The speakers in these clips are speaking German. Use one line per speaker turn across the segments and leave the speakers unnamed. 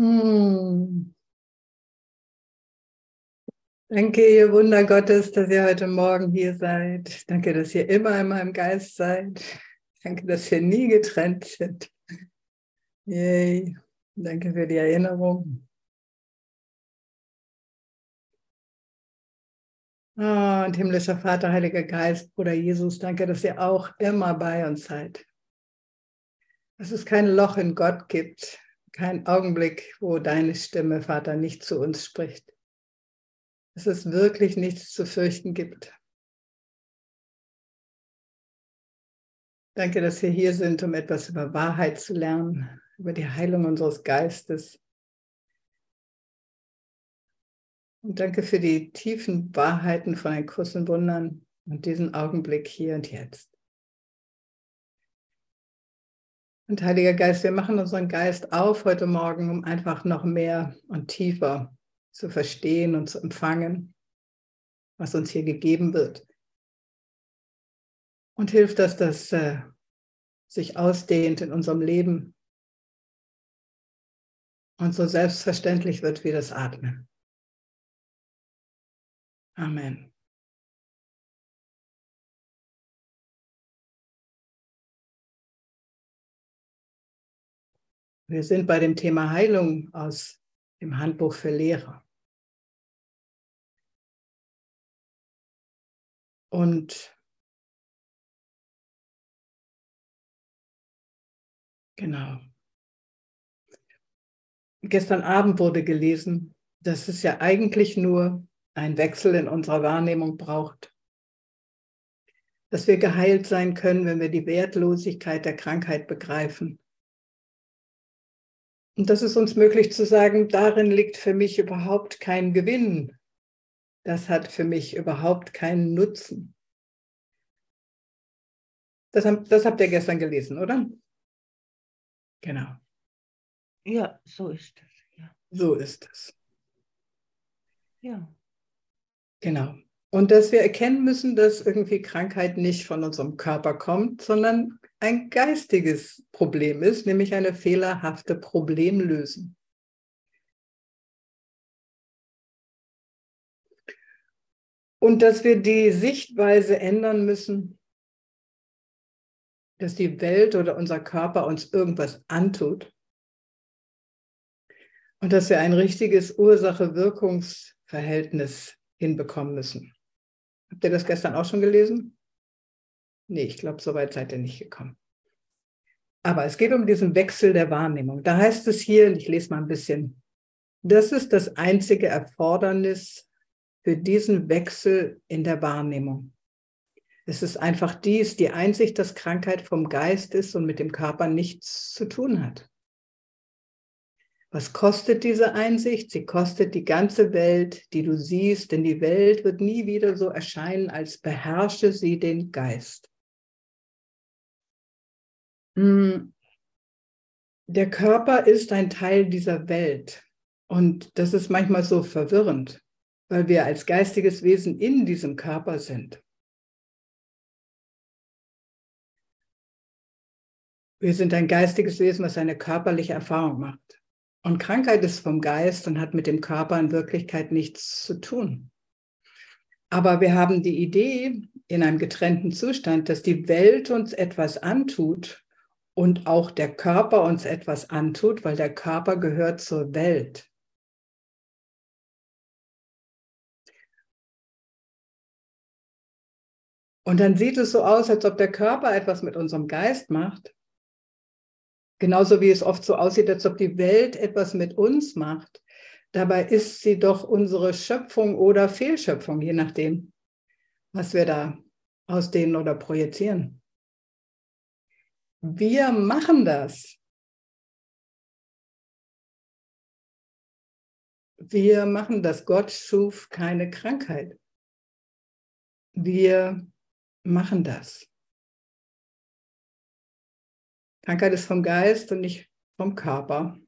Hm. Danke, ihr Wunder Gottes, dass ihr heute Morgen hier seid. Danke, dass ihr immer in meinem Geist seid. Danke, dass wir nie getrennt sind. Yay. Danke für die Erinnerung. Oh, und himmlischer Vater, Heiliger Geist, Bruder Jesus, danke, dass ihr auch immer bei uns seid. Dass es kein Loch in Gott gibt, kein Augenblick, wo deine Stimme, Vater, nicht zu uns spricht dass es wirklich nichts zu fürchten gibt. Danke, dass wir hier sind, um etwas über Wahrheit zu lernen, über die Heilung unseres Geistes. Und danke für die tiefen Wahrheiten von ein Kurs und Wundern und diesen Augenblick hier und jetzt. Und Heiliger Geist, wir machen unseren Geist auf heute Morgen, um einfach noch mehr und tiefer zu verstehen und zu empfangen, was uns hier gegeben wird. Und hilft, dass das äh, sich ausdehnt in unserem Leben und so selbstverständlich wird wie das Atmen. Amen. Wir sind bei dem Thema Heilung aus im Handbuch für Lehrer. Und genau. Gestern Abend wurde gelesen, dass es ja eigentlich nur einen Wechsel in unserer Wahrnehmung braucht. Dass wir geheilt sein können, wenn wir die Wertlosigkeit der Krankheit begreifen und das ist uns möglich zu sagen, darin liegt für mich überhaupt kein Gewinn. Das hat für mich überhaupt keinen Nutzen. Das, das habt ihr gestern gelesen, oder? Genau.
Ja, so ist es. Ja.
So ist es.
Ja.
Genau. Und dass wir erkennen müssen, dass irgendwie Krankheit nicht von unserem Körper kommt, sondern ein geistiges Problem ist, nämlich eine fehlerhafte Problemlösung. Und dass wir die Sichtweise ändern müssen, dass die Welt oder unser Körper uns irgendwas antut und dass wir ein richtiges Ursache-Wirkungsverhältnis hinbekommen müssen. Habt ihr das gestern auch schon gelesen? Nee, ich glaube, so weit seid ihr nicht gekommen. Aber es geht um diesen Wechsel der Wahrnehmung. Da heißt es hier, ich lese mal ein bisschen, das ist das einzige Erfordernis für diesen Wechsel in der Wahrnehmung. Es ist einfach dies, die Einsicht, dass Krankheit vom Geist ist und mit dem Körper nichts zu tun hat. Was kostet diese Einsicht? Sie kostet die ganze Welt, die du siehst, denn die Welt wird nie wieder so erscheinen, als beherrsche sie den Geist. Hm. Der Körper ist ein Teil dieser Welt und das ist manchmal so verwirrend, weil wir als geistiges Wesen in diesem Körper sind. Wir sind ein geistiges Wesen, was eine körperliche Erfahrung macht. Und Krankheit ist vom Geist und hat mit dem Körper in Wirklichkeit nichts zu tun. Aber wir haben die Idee in einem getrennten Zustand, dass die Welt uns etwas antut und auch der Körper uns etwas antut, weil der Körper gehört zur Welt. Und dann sieht es so aus, als ob der Körper etwas mit unserem Geist macht Genauso wie es oft so aussieht, als ob die Welt etwas mit uns macht. Dabei ist sie doch unsere Schöpfung oder Fehlschöpfung, je nachdem, was wir da ausdehnen oder projizieren. Wir machen das. Wir machen das. Gott schuf keine Krankheit. Wir machen das. Krankheit ist vom Geist und nicht vom Körper.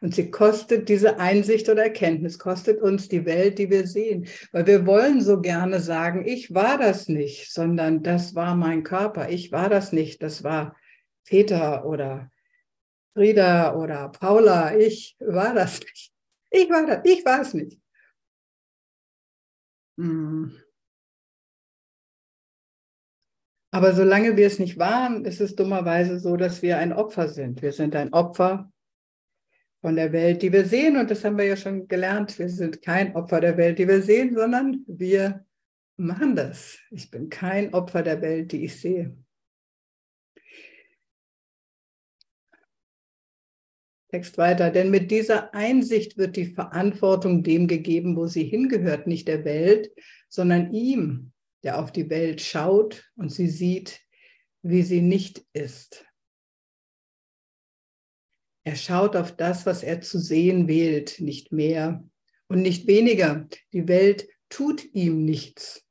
Und sie kostet diese Einsicht oder Erkenntnis, kostet uns die Welt, die wir sehen. Weil wir wollen so gerne sagen, ich war das nicht, sondern das war mein Körper. Ich war das nicht, das war Peter oder Frieda oder Paula, ich war das nicht. Ich war das, ich war es nicht. Hm. Aber solange wir es nicht waren, ist es dummerweise so, dass wir ein Opfer sind. Wir sind ein Opfer von der Welt, die wir sehen. Und das haben wir ja schon gelernt. Wir sind kein Opfer der Welt, die wir sehen, sondern wir machen das. Ich bin kein Opfer der Welt, die ich sehe. Text weiter, denn mit dieser Einsicht wird die Verantwortung dem gegeben, wo sie hingehört, nicht der Welt, sondern ihm, der auf die Welt schaut und sie sieht, wie sie nicht ist. Er schaut auf das, was er zu sehen wählt, nicht mehr und nicht weniger. Die Welt tut ihm nichts.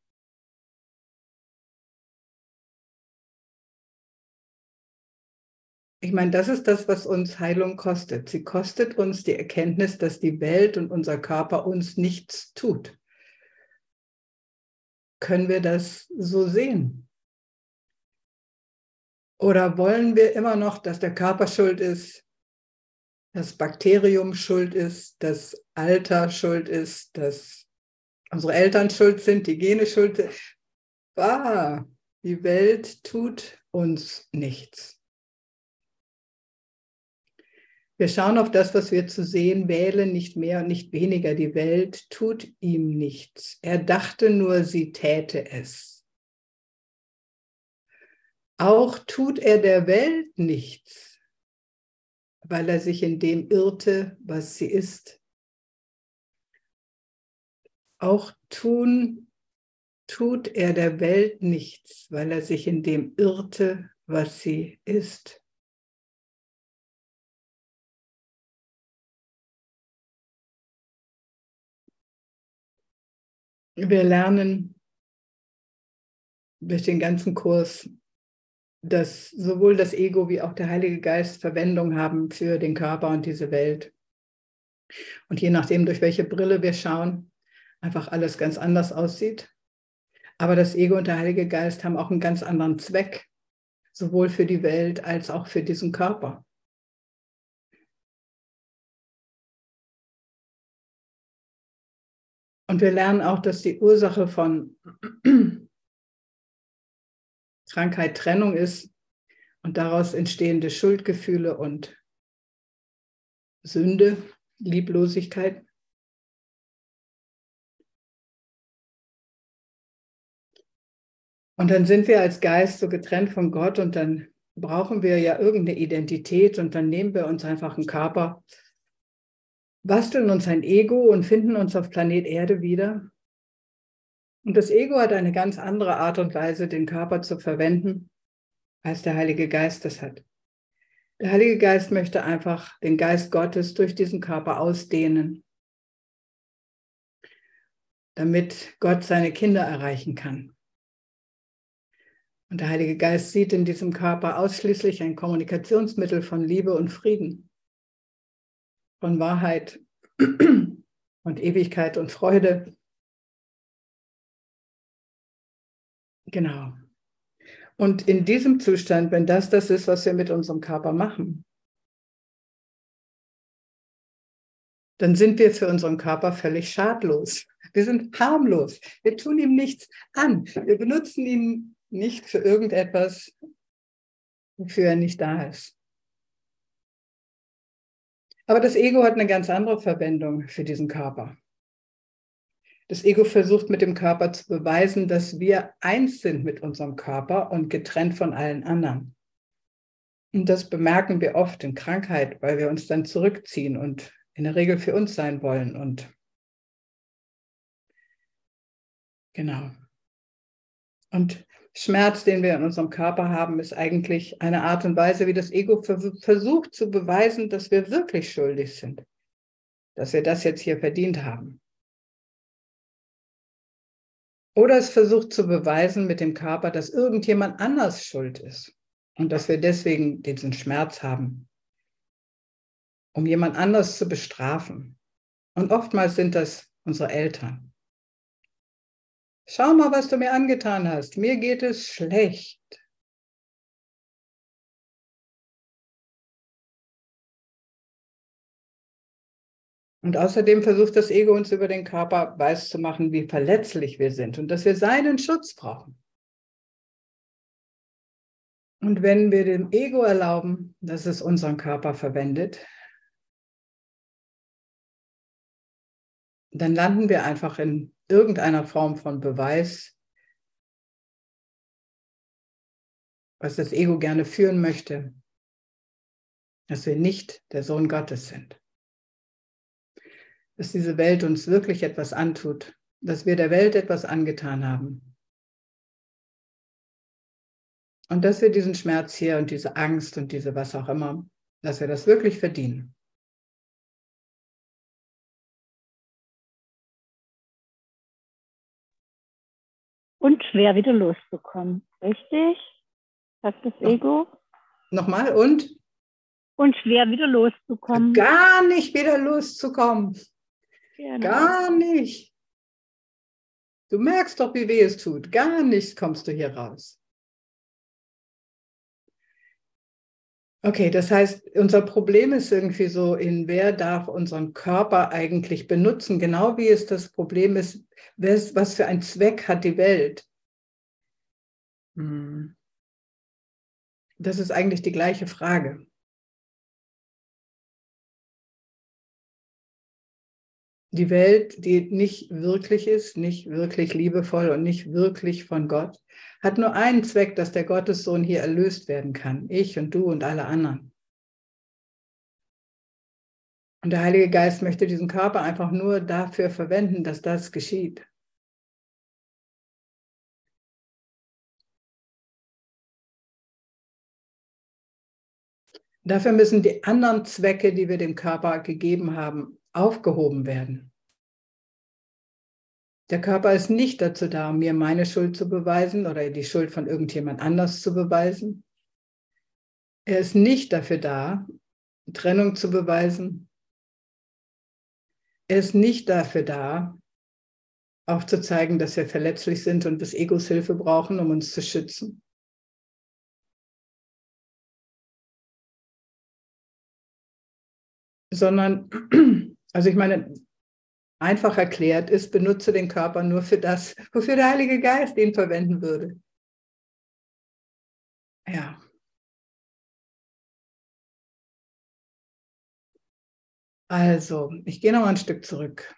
Ich meine, das ist das, was uns Heilung kostet. Sie kostet uns die Erkenntnis, dass die Welt und unser Körper uns nichts tut. Können wir das so sehen? Oder wollen wir immer noch, dass der Körper schuld ist, das Bakterium schuld ist, das Alter schuld ist, dass unsere Eltern schuld sind, die Gene schuld sind? Ah, die Welt tut uns nichts. Wir schauen auf das, was wir zu sehen wählen, nicht mehr und nicht weniger. Die Welt tut ihm nichts. Er dachte nur, sie täte es. Auch tut er der Welt nichts, weil er sich in dem irrte, was sie ist. Auch tun, tut er der Welt nichts, weil er sich in dem irrte, was sie ist. wir lernen durch den ganzen Kurs, dass sowohl das Ego wie auch der Heilige Geist Verwendung haben für den Körper und diese Welt. Und je nachdem, durch welche Brille wir schauen, einfach alles ganz anders aussieht. Aber das Ego und der Heilige Geist haben auch einen ganz anderen Zweck, sowohl für die Welt als auch für diesen Körper. Und wir lernen auch, dass die Ursache von Krankheit Trennung ist und daraus entstehende Schuldgefühle und Sünde, Lieblosigkeit. Und dann sind wir als Geist so getrennt von Gott und dann brauchen wir ja irgendeine Identität und dann nehmen wir uns einfach einen Körper basteln uns ein Ego und finden uns auf Planet Erde wieder. Und das Ego hat eine ganz andere Art und Weise, den Körper zu verwenden, als der Heilige Geist das hat. Der Heilige Geist möchte einfach den Geist Gottes durch diesen Körper ausdehnen, damit Gott seine Kinder erreichen kann. Und der Heilige Geist sieht in diesem Körper ausschließlich ein Kommunikationsmittel von Liebe und Frieden von Wahrheit und Ewigkeit und Freude. Genau. Und in diesem Zustand, wenn das das ist, was wir mit unserem Körper machen, dann sind wir für unseren Körper völlig schadlos. Wir sind harmlos. Wir tun ihm nichts an. Wir benutzen ihn nicht für irgendetwas, wofür er nicht da ist. Aber das Ego hat eine ganz andere Verwendung für diesen Körper. Das Ego versucht mit dem Körper zu beweisen, dass wir eins sind mit unserem Körper und getrennt von allen anderen. Und das bemerken wir oft in Krankheit, weil wir uns dann zurückziehen und in der Regel für uns sein wollen. Und genau. Und Schmerz, den wir in unserem Körper haben, ist eigentlich eine Art und Weise, wie das Ego versucht zu beweisen, dass wir wirklich schuldig sind, dass wir das jetzt hier verdient haben. Oder es versucht zu beweisen mit dem Körper, dass irgendjemand anders schuld ist und dass wir deswegen diesen Schmerz haben, um jemand anders zu bestrafen. Und oftmals sind das unsere Eltern. Schau mal, was du mir angetan hast. Mir geht es schlecht. Und außerdem versucht das Ego uns über den Körper weiß zu machen, wie verletzlich wir sind und dass wir seinen Schutz brauchen. Und wenn wir dem Ego erlauben, dass es unseren Körper verwendet, dann landen wir einfach in irgendeiner Form von Beweis, was das Ego gerne führen möchte, dass wir nicht der Sohn Gottes sind dass diese Welt uns wirklich etwas antut, dass wir der Welt etwas angetan haben. Und dass wir diesen Schmerz hier und diese Angst und diese was auch immer, dass wir das wirklich verdienen.
Und schwer wieder loszukommen, richtig? Sagt das Ego?
Nochmal und?
Und schwer wieder loszukommen.
Gar nicht wieder loszukommen.
Genau.
Gar nicht. Du merkst doch, wie weh es tut. Gar nichts kommst du hier raus. Okay, das heißt, unser Problem ist irgendwie so, in wer darf unseren Körper eigentlich benutzen, genau wie es das Problem ist, was für einen Zweck hat die Welt. Hm. Das ist eigentlich die gleiche Frage. Die Welt, die nicht wirklich ist, nicht wirklich liebevoll und nicht wirklich von Gott, hat nur einen Zweck, dass der Gottessohn hier erlöst werden kann. Ich und du und alle anderen. Und der Heilige Geist möchte diesen Körper einfach nur dafür verwenden, dass das geschieht. Dafür müssen die anderen Zwecke, die wir dem Körper gegeben haben, aufgehoben werden. Der Körper ist nicht dazu da, mir meine Schuld zu beweisen oder die Schuld von irgendjemand anders zu beweisen. Er ist nicht dafür da, Trennung zu beweisen. Er ist nicht dafür da, aufzuzeigen, dass wir verletzlich sind und des Egos Hilfe brauchen, um uns zu schützen. Sondern also ich meine, einfach erklärt ist, benutze den Körper nur für das, wofür der Heilige Geist ihn verwenden würde. Ja. Also, ich gehe noch ein Stück zurück.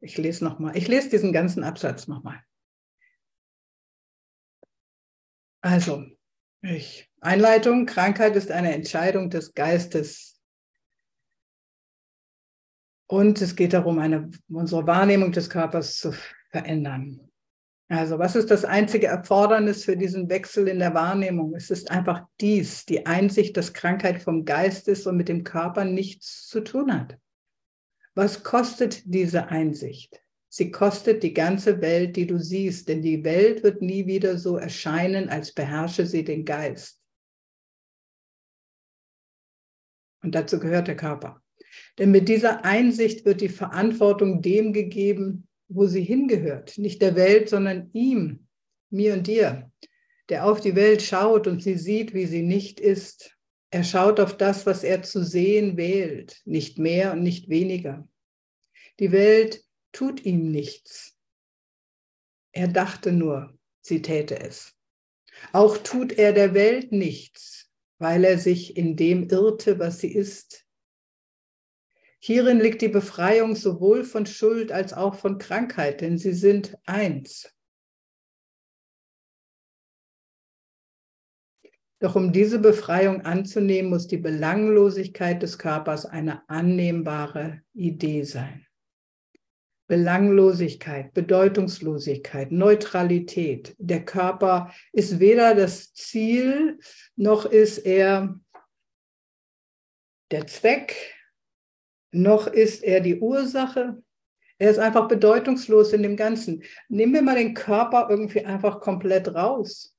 Ich lese noch mal. Ich lese diesen ganzen Absatz noch mal. Also, ich, Einleitung: Krankheit ist eine Entscheidung des Geistes und es geht darum, eine, unsere Wahrnehmung des Körpers zu verändern. Also was ist das einzige Erfordernis für diesen Wechsel in der Wahrnehmung? Es ist einfach dies, die Einsicht, dass Krankheit vom Geist ist und mit dem Körper nichts zu tun hat. Was kostet diese Einsicht? Sie kostet die ganze Welt, die du siehst, denn die Welt wird nie wieder so erscheinen, als beherrsche sie den Geist. Und dazu gehört der Körper. Denn mit dieser Einsicht wird die Verantwortung dem gegeben, wo sie hingehört. Nicht der Welt, sondern ihm, mir und dir, der auf die Welt schaut und sie sieht, wie sie nicht ist. Er schaut auf das, was er zu sehen wählt, nicht mehr und nicht weniger. Die Welt tut ihm nichts. Er dachte nur, sie täte es. Auch tut er der Welt nichts, weil er sich in dem irrte, was sie ist, Hierin liegt die Befreiung sowohl von Schuld als auch von Krankheit, denn sie sind eins. Doch um diese Befreiung anzunehmen, muss die Belanglosigkeit des Körpers eine annehmbare Idee sein. Belanglosigkeit, Bedeutungslosigkeit, Neutralität. Der Körper ist weder das Ziel, noch ist er der Zweck, noch ist er die Ursache. Er ist einfach bedeutungslos in dem Ganzen. Nehmen wir mal den Körper irgendwie einfach komplett raus.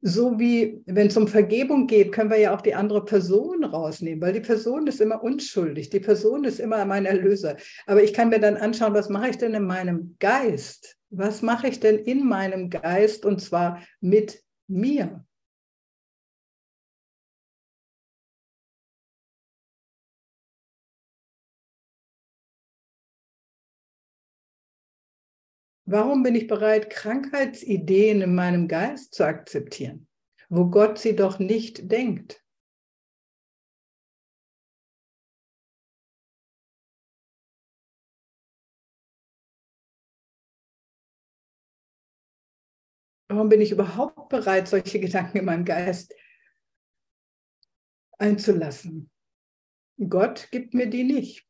So wie, wenn es um Vergebung geht, können wir ja auch die andere Person rausnehmen, weil die Person ist immer unschuldig. Die Person ist immer mein Erlöser. Aber ich kann mir dann anschauen, was mache ich denn in meinem Geist? Was mache ich denn in meinem Geist und zwar mit mir? Warum bin ich bereit, Krankheitsideen in meinem Geist zu akzeptieren, wo Gott sie doch nicht denkt? Warum bin ich überhaupt bereit, solche Gedanken in meinem Geist einzulassen? Gott gibt mir die nicht.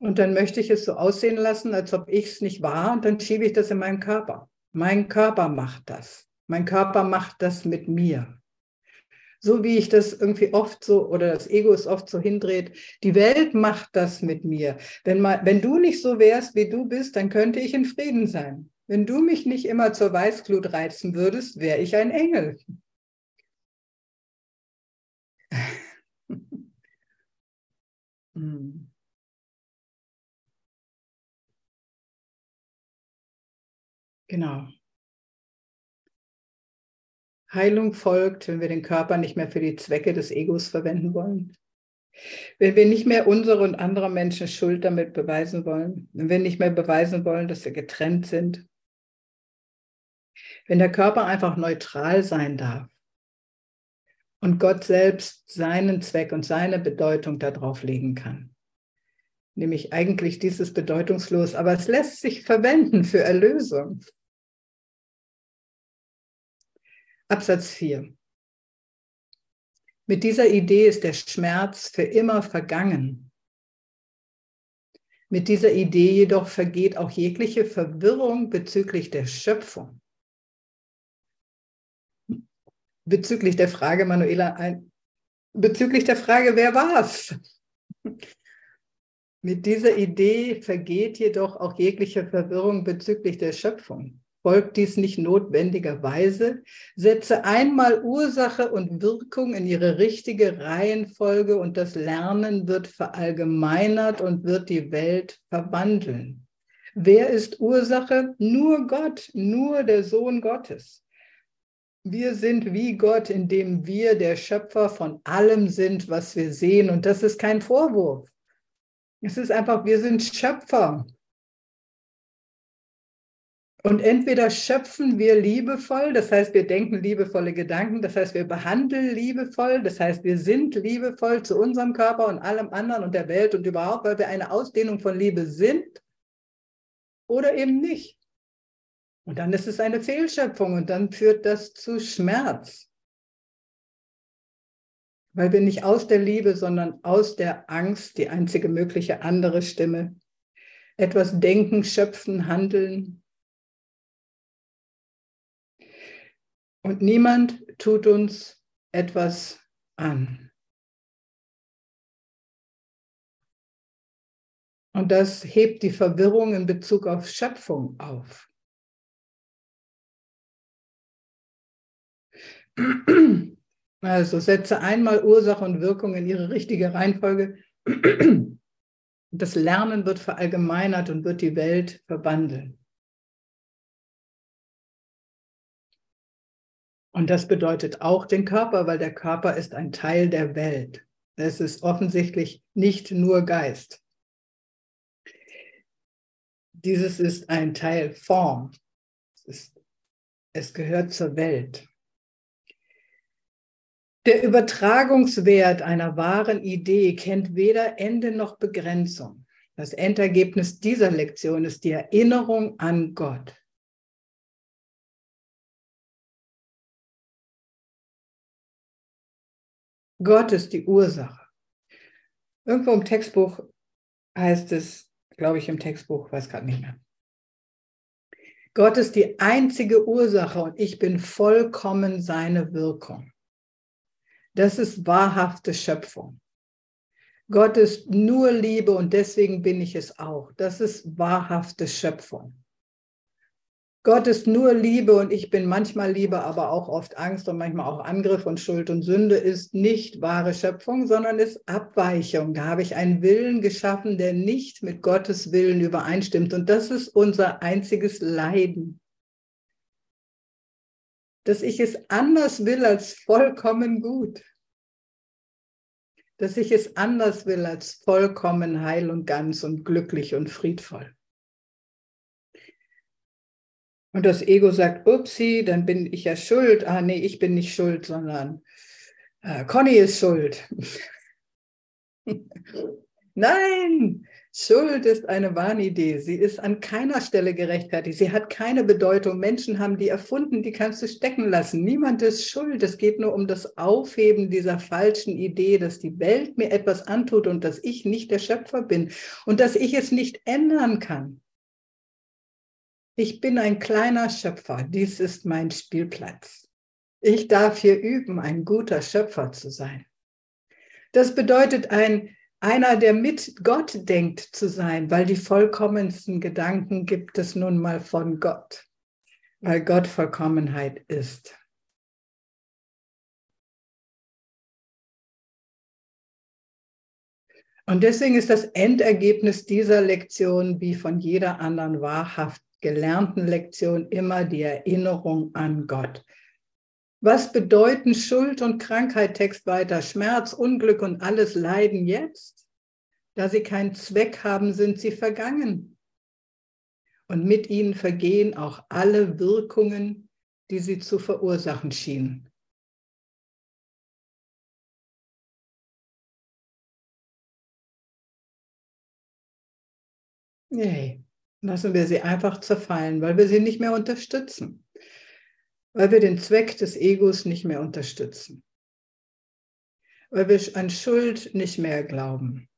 Und dann möchte ich es so aussehen lassen, als ob ich es nicht war, und dann schiebe ich das in meinen Körper. Mein Körper macht das. Mein Körper macht das mit mir. So wie ich das irgendwie oft so, oder das Ego ist oft so hindreht, die Welt macht das mit mir. Wenn, mal, wenn du nicht so wärst, wie du bist, dann könnte ich in Frieden sein. Wenn du mich nicht immer zur Weißglut reizen würdest, wäre ich ein Engel. hm. Genau. Heilung folgt, wenn wir den Körper nicht mehr für die Zwecke des Egos verwenden wollen. Wenn wir nicht mehr unsere und anderer Menschen Schuld damit beweisen wollen. Wenn wir nicht mehr beweisen wollen, dass wir getrennt sind. Wenn der Körper einfach neutral sein darf. Und Gott selbst seinen Zweck und seine Bedeutung darauf legen kann. Nämlich eigentlich dieses bedeutungslos, aber es lässt sich verwenden für Erlösung. Absatz 4. Mit dieser Idee ist der Schmerz für immer vergangen. Mit dieser Idee jedoch vergeht auch jegliche Verwirrung bezüglich der Schöpfung. Bezüglich der Frage, Manuela, bezüglich der Frage, wer war's? Mit dieser Idee vergeht jedoch auch jegliche Verwirrung bezüglich der Schöpfung folgt dies nicht notwendigerweise. Setze einmal Ursache und Wirkung in ihre richtige Reihenfolge und das Lernen wird verallgemeinert und wird die Welt verwandeln. Wer ist Ursache? Nur Gott, nur der Sohn Gottes. Wir sind wie Gott, indem wir der Schöpfer von allem sind, was wir sehen. Und das ist kein Vorwurf. Es ist einfach, wir sind Schöpfer. Und entweder schöpfen wir liebevoll, das heißt, wir denken liebevolle Gedanken, das heißt, wir behandeln liebevoll, das heißt, wir sind liebevoll zu unserem Körper und allem anderen und der Welt und überhaupt, weil wir eine Ausdehnung von Liebe sind oder eben nicht. Und dann ist es eine Fehlschöpfung und dann führt das zu Schmerz. Weil wir nicht aus der Liebe, sondern aus der Angst, die einzige mögliche andere Stimme, etwas denken, schöpfen, handeln, Und niemand tut uns etwas an. Und das hebt die Verwirrung in Bezug auf Schöpfung auf. Also setze einmal Ursache und Wirkung in ihre richtige Reihenfolge. Das Lernen wird verallgemeinert und wird die Welt verwandeln. Und das bedeutet auch den Körper, weil der Körper ist ein Teil der Welt. Es ist offensichtlich nicht nur Geist. Dieses ist ein Teil Form. Es, ist, es gehört zur Welt. Der Übertragungswert einer wahren Idee kennt weder Ende noch Begrenzung. Das Endergebnis dieser Lektion ist die Erinnerung an Gott. Gott ist die Ursache. Irgendwo im Textbuch heißt es, glaube ich, im Textbuch, weiß gerade nicht mehr. Gott ist die einzige Ursache und ich bin vollkommen seine Wirkung. Das ist wahrhafte Schöpfung. Gott ist nur Liebe und deswegen bin ich es auch. Das ist wahrhafte Schöpfung. Gott ist nur Liebe und ich bin manchmal Liebe, aber auch oft Angst und manchmal auch Angriff und Schuld und Sünde ist nicht wahre Schöpfung, sondern ist Abweichung. Da habe ich einen Willen geschaffen, der nicht mit Gottes Willen übereinstimmt. Und das ist unser einziges Leiden. Dass ich es anders will als vollkommen gut. dass ich es anders will als vollkommen heil und ganz und glücklich und friedvoll. Und das Ego sagt, upsi, dann bin ich ja schuld. Ah, nee, ich bin nicht schuld, sondern äh, Conny ist schuld. Nein, Schuld ist eine Wahnidee. Sie ist an keiner Stelle gerechtfertigt. Sie hat keine Bedeutung. Menschen haben die erfunden, die kannst du stecken lassen. Niemand ist schuld. Es geht nur um das Aufheben dieser falschen Idee, dass die Welt mir etwas antut und dass ich nicht der Schöpfer bin und dass ich es nicht ändern kann. Ich bin ein kleiner Schöpfer. Dies ist mein Spielplatz. Ich darf hier üben, ein guter Schöpfer zu sein. Das bedeutet ein einer, der mit Gott denkt zu sein, weil die vollkommensten Gedanken gibt es nun mal von Gott, weil Gott Vollkommenheit ist. Und deswegen ist das Endergebnis dieser Lektion wie von jeder anderen wahrhaft gelernten Lektion immer die Erinnerung an Gott. Was bedeuten Schuld und Krankheit, Text weiter, Schmerz, Unglück und alles Leiden jetzt? Da sie keinen Zweck haben, sind sie vergangen. Und mit ihnen vergehen auch alle Wirkungen, die sie zu verursachen schienen. Nee, lassen wir sie einfach zerfallen, weil wir sie nicht mehr unterstützen. Weil wir den Zweck des Egos nicht mehr unterstützen, weil wir an Schuld nicht mehr glauben,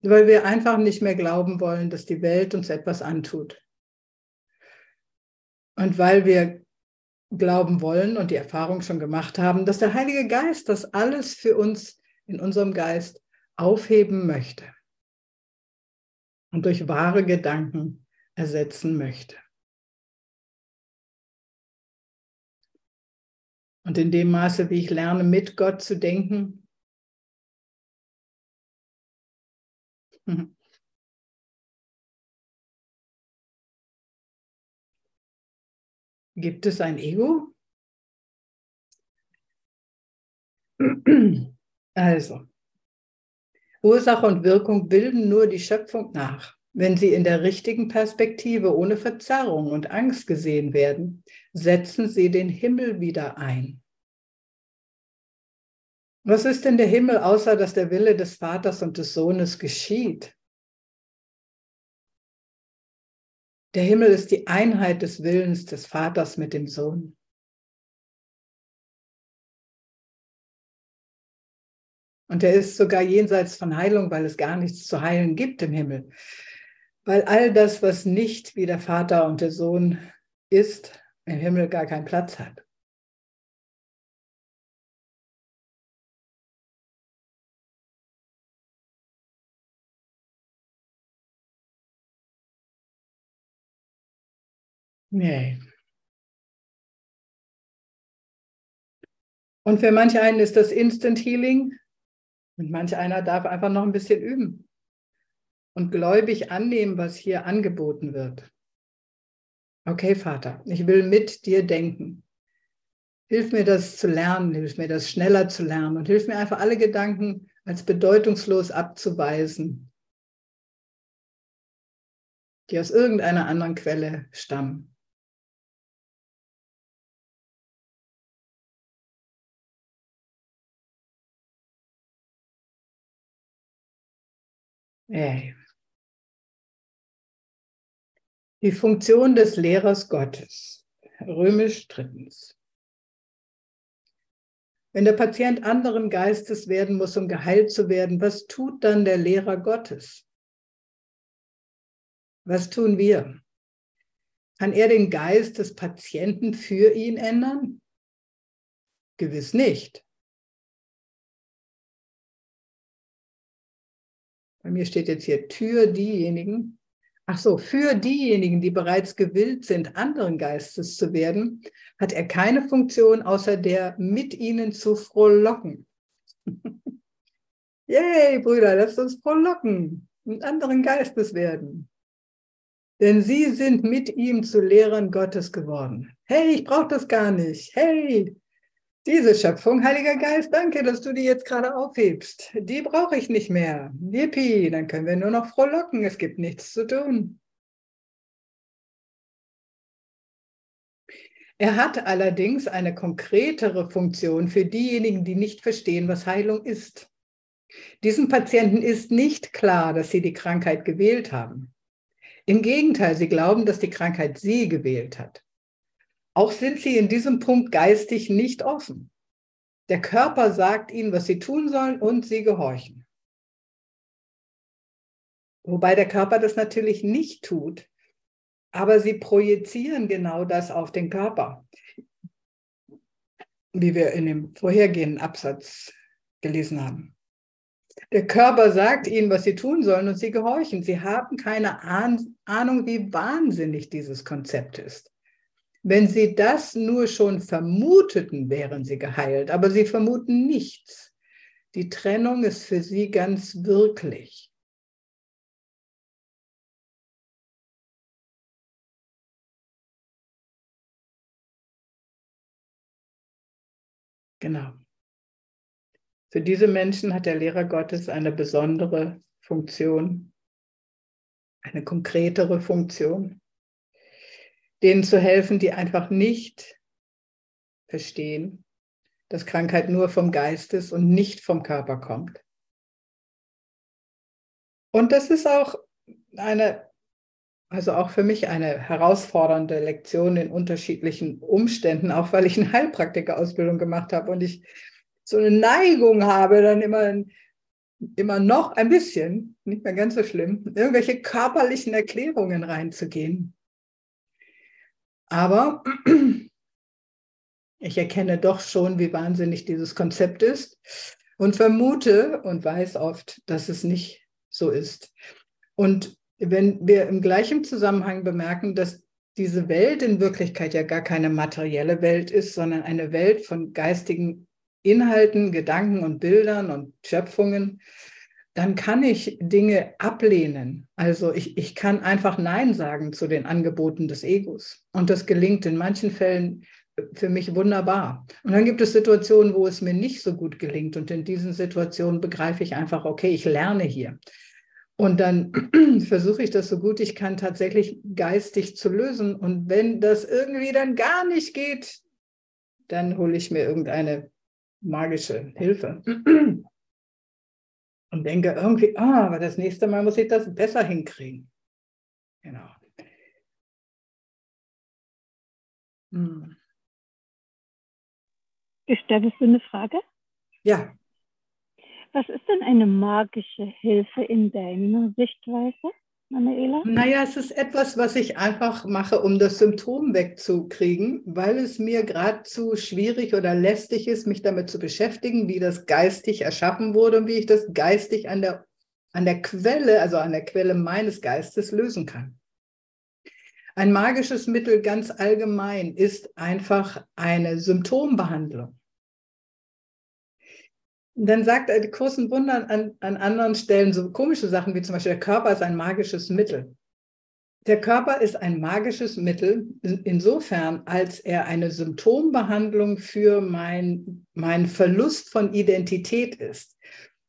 weil wir einfach nicht mehr glauben wollen, dass die Welt uns etwas antut. Und weil wir glauben wollen und die Erfahrung schon gemacht haben, dass der Heilige Geist das alles für uns in unserem Geist aufheben möchte und durch wahre Gedanken ersetzen möchte. Und in dem Maße, wie ich lerne, mit Gott zu denken, gibt es ein Ego? Also, Ursache und Wirkung bilden nur die Schöpfung nach. Wenn sie in der richtigen Perspektive ohne Verzerrung und Angst gesehen werden, setzen sie den Himmel wieder ein. Was ist denn der Himmel, außer dass der Wille des Vaters und des Sohnes geschieht? Der Himmel ist die Einheit des Willens des Vaters mit dem Sohn. Und er ist sogar jenseits von Heilung, weil es gar nichts zu heilen gibt im Himmel. Weil all das, was nicht wie der Vater und der Sohn ist, im Himmel gar keinen Platz hat. Nee. Und für manch einen ist das Instant Healing und manch einer darf einfach noch ein bisschen üben und gläubig annehmen, was hier angeboten wird. Okay, Vater, ich will mit dir denken. Hilf mir das zu lernen, hilf mir das schneller zu lernen und hilf mir einfach alle Gedanken als bedeutungslos abzuweisen, die aus irgendeiner anderen Quelle stammen. Die Funktion des Lehrers Gottes. Römisch drittens. Wenn der Patient anderen Geistes werden muss, um geheilt zu werden, was tut dann der Lehrer Gottes? Was tun wir? Kann er den Geist des Patienten für ihn ändern? Gewiss nicht. Bei mir steht jetzt hier Tür diejenigen, Ach so, für diejenigen, die bereits gewillt sind, anderen Geistes zu werden, hat er keine Funktion außer der, mit ihnen zu frohlocken. Yay, Brüder, lasst uns frohlocken und anderen Geistes werden. Denn sie sind mit ihm zu Lehrern Gottes geworden. Hey, ich brauche das gar nicht. Hey, Diese Schöpfung, Heiliger Geist, danke, dass du die jetzt gerade aufhebst. Die brauche ich nicht mehr. Yippie, dann können wir nur noch frohlocken. Es gibt nichts zu tun. Er hat allerdings eine konkretere Funktion für diejenigen, die nicht verstehen, was Heilung ist. Diesen Patienten ist nicht klar, dass sie die Krankheit gewählt haben. Im Gegenteil, sie glauben, dass die Krankheit sie gewählt hat. Auch sind sie in diesem Punkt geistig nicht offen. Der Körper sagt ihnen, was sie tun sollen und sie gehorchen. Wobei der Körper das natürlich nicht tut, aber sie projizieren genau das auf den Körper, wie wir in dem vorhergehenden Absatz gelesen haben. Der Körper sagt ihnen, was sie tun sollen und sie gehorchen. Sie haben keine Ahnung, wie wahnsinnig dieses Konzept ist. Wenn sie das nur schon vermuteten, wären sie geheilt, aber sie vermuten nichts. Die Trennung ist für sie ganz wirklich. Genau. Für diese Menschen hat der Lehrer Gottes eine besondere Funktion, eine konkretere Funktion denen zu helfen, die einfach nicht verstehen, dass Krankheit nur vom Geist ist und nicht vom Körper kommt. Und das ist auch eine, also auch für mich eine herausfordernde Lektion in unterschiedlichen Umständen, auch weil ich eine Heilpraktikerausbildung gemacht habe und ich so eine Neigung habe, dann immer, immer noch ein bisschen, nicht mehr ganz so schlimm, irgendwelche körperlichen Erklärungen reinzugehen. Aber ich erkenne doch schon, wie wahnsinnig dieses Konzept ist und vermute und weiß oft, dass es nicht so ist. Und wenn wir im gleichen Zusammenhang bemerken, dass diese Welt in Wirklichkeit ja gar keine materielle Welt ist, sondern eine Welt von geistigen Inhalten, Gedanken und Bildern und Schöpfungen, dann kann ich Dinge ablehnen. Also ich, ich kann einfach Nein sagen zu den Angeboten des Egos. Und das gelingt in manchen Fällen für mich wunderbar. Und dann gibt es Situationen, wo es mir nicht so gut gelingt. Und in diesen Situationen begreife ich einfach, okay, ich lerne hier. Und dann versuche ich das so gut ich kann tatsächlich geistig zu lösen. Und wenn das irgendwie dann gar nicht geht, dann hole ich mir irgendeine magische Hilfe und denke irgendwie, ah, aber das nächste Mal muss ich das besser hinkriegen. Genau.
Hm. Gestellst du eine Frage?
Ja.
Was ist denn eine magische Hilfe in deiner Sichtweise? Manuela?
Naja, es ist etwas, was ich einfach mache, um das Symptom wegzukriegen, weil es mir gerade zu schwierig oder lästig ist, mich damit zu beschäftigen, wie das geistig erschaffen wurde und wie ich das geistig an der, an der Quelle, also an der Quelle meines Geistes lösen kann. Ein magisches Mittel ganz allgemein ist einfach eine Symptombehandlung dann sagt er die großen Wunder an, an anderen Stellen so komische Sachen wie zum Beispiel der Körper ist ein magisches Mittel. Der Körper ist ein magisches Mittel insofern, als er eine Symptombehandlung für mein, meinen Verlust von Identität ist.